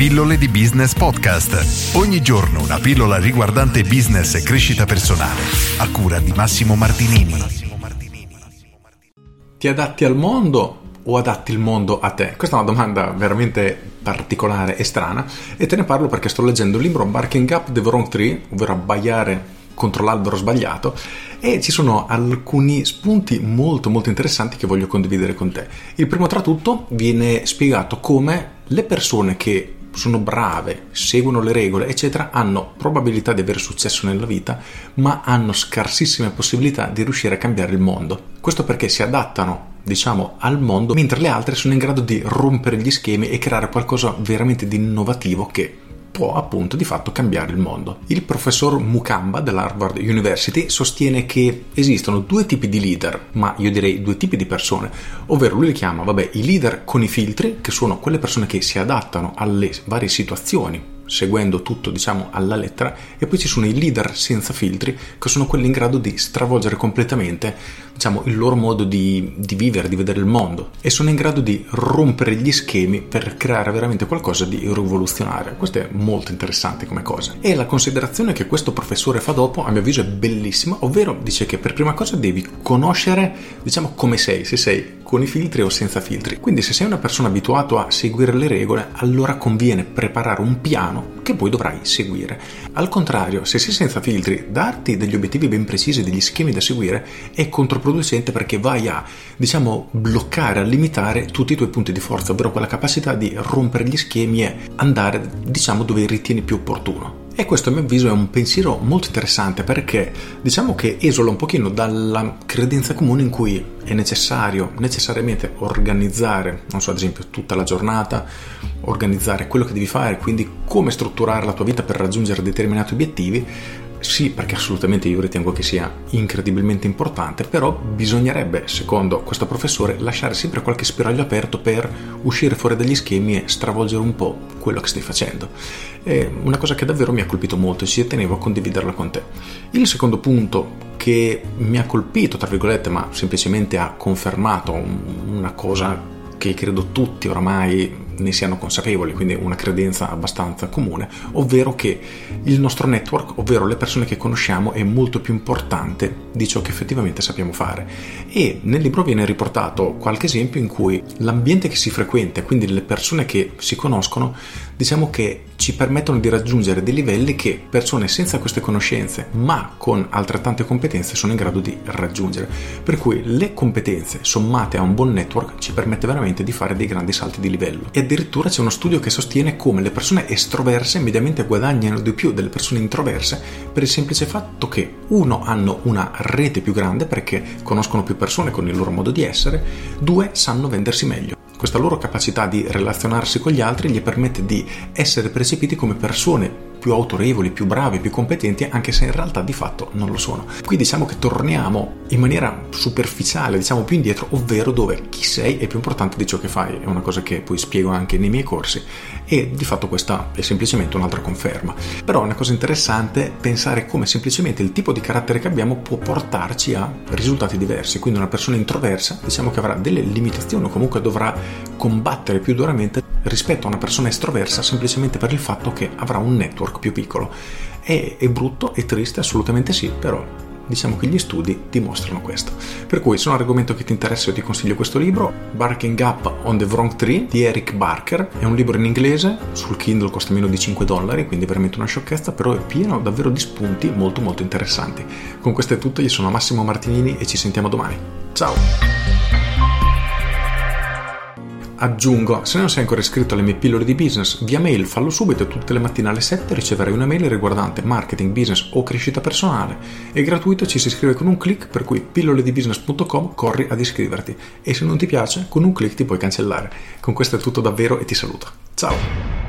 Pillole di Business Podcast. Ogni giorno una pillola riguardante business e crescita personale. A cura di Massimo Martinini. Ti adatti al mondo o adatti il mondo a te? Questa è una domanda veramente particolare e strana e te ne parlo perché sto leggendo il libro Barking Up the Wrong Tree, ovvero abbaiare contro l'albero sbagliato e ci sono alcuni spunti molto molto interessanti che voglio condividere con te. Il primo tra tutto viene spiegato come le persone che sono brave, seguono le regole, eccetera, hanno probabilità di avere successo nella vita, ma hanno scarsissime possibilità di riuscire a cambiare il mondo. Questo perché si adattano diciamo al mondo mentre le altre sono in grado di rompere gli schemi e creare qualcosa veramente di innovativo che può appunto di fatto cambiare il mondo. Il professor Mukamba dell'Harvard University sostiene che esistono due tipi di leader, ma io direi due tipi di persone, ovvero lui li chiama, vabbè, i leader con i filtri, che sono quelle persone che si adattano alle varie situazioni seguendo tutto diciamo alla lettera e poi ci sono i leader senza filtri che sono quelli in grado di stravolgere completamente diciamo il loro modo di, di vivere, di vedere il mondo e sono in grado di rompere gli schemi per creare veramente qualcosa di rivoluzionario. Questo è molto interessante come cosa. E la considerazione che questo professore fa dopo, a mio avviso, è bellissima, ovvero dice che per prima cosa devi conoscere, diciamo, come sei, se sei con i filtri o senza filtri. Quindi se sei una persona abituata a seguire le regole, allora conviene preparare un piano che poi dovrai seguire. Al contrario, se sei senza filtri, darti degli obiettivi ben precisi, degli schemi da seguire è controproducente perché vai a, diciamo, bloccare, a limitare tutti i tuoi punti di forza, ovvero quella capacità di rompere gli schemi e andare, diciamo, dove ritieni più opportuno. E questo a mio avviso è un pensiero molto interessante perché diciamo che esola un pochino dalla credenza comune in cui è necessario necessariamente organizzare, non so, ad esempio tutta la giornata, organizzare quello che devi fare, quindi come strutturare la tua vita per raggiungere determinati obiettivi, sì, perché assolutamente io ritengo che sia incredibilmente importante, però bisognerebbe, secondo questo professore, lasciare sempre qualche spiraglio aperto per uscire fuori dagli schemi e stravolgere un po' quello che stai facendo. È una cosa che davvero mi ha colpito molto e ci tenevo a condividerla con te. Il secondo punto che mi ha colpito, tra virgolette, ma semplicemente ha confermato una cosa che credo tutti oramai ne siano consapevoli, quindi una credenza abbastanza comune, ovvero che il nostro network, ovvero le persone che conosciamo, è molto più importante di ciò che effettivamente sappiamo fare. E nel libro viene riportato qualche esempio in cui l'ambiente che si frequenta, quindi le persone che si conoscono, diciamo che ci permettono di raggiungere dei livelli che persone senza queste conoscenze, ma con altrettante competenze, sono in grado di raggiungere. Per cui le competenze sommate a un buon network ci permette veramente di fare dei grandi salti di livello. E addirittura c'è uno studio che sostiene come le persone estroverse mediamente guadagnano di più delle persone introverse per il semplice fatto che uno hanno una rete più grande perché conoscono più persone con il loro modo di essere, due sanno vendersi meglio. Questa loro capacità di relazionarsi con gli altri gli permette di essere percepiti come persone più autorevoli, più bravi, più competenti, anche se in realtà di fatto non lo sono. Qui diciamo che torniamo in maniera superficiale, diciamo più indietro, ovvero dove chi sei è più importante di ciò che fai. È una cosa che poi spiego anche nei miei corsi e di fatto questa è semplicemente un'altra conferma. Però è una cosa interessante pensare come semplicemente il tipo di carattere che abbiamo può portarci a risultati diversi. Quindi una persona introversa diciamo che avrà delle limitazioni o comunque dovrà combattere più duramente rispetto a una persona estroversa semplicemente per il fatto che avrà un network più piccolo. È, è brutto, è triste, assolutamente sì, però diciamo che gli studi dimostrano questo. Per cui se è un argomento che ti interessa io ti consiglio questo libro, Barking Up on the Wrong Tree di Eric Barker, è un libro in inglese, sul Kindle costa meno di 5 dollari, quindi veramente una sciocchezza, però è pieno davvero di spunti molto molto interessanti. Con questo è tutto, io sono Massimo Martinini e ci sentiamo domani. Ciao! Aggiungo, se non sei ancora iscritto alle mie pillole di business, via mail fallo subito tutte le mattine alle 7 riceverai una mail riguardante marketing, business o crescita personale. È gratuito, ci si iscrive con un clic, per cui pilloledibusiness.com corri ad iscriverti e se non ti piace, con un clic ti puoi cancellare. Con questo è tutto davvero e ti saluto. Ciao!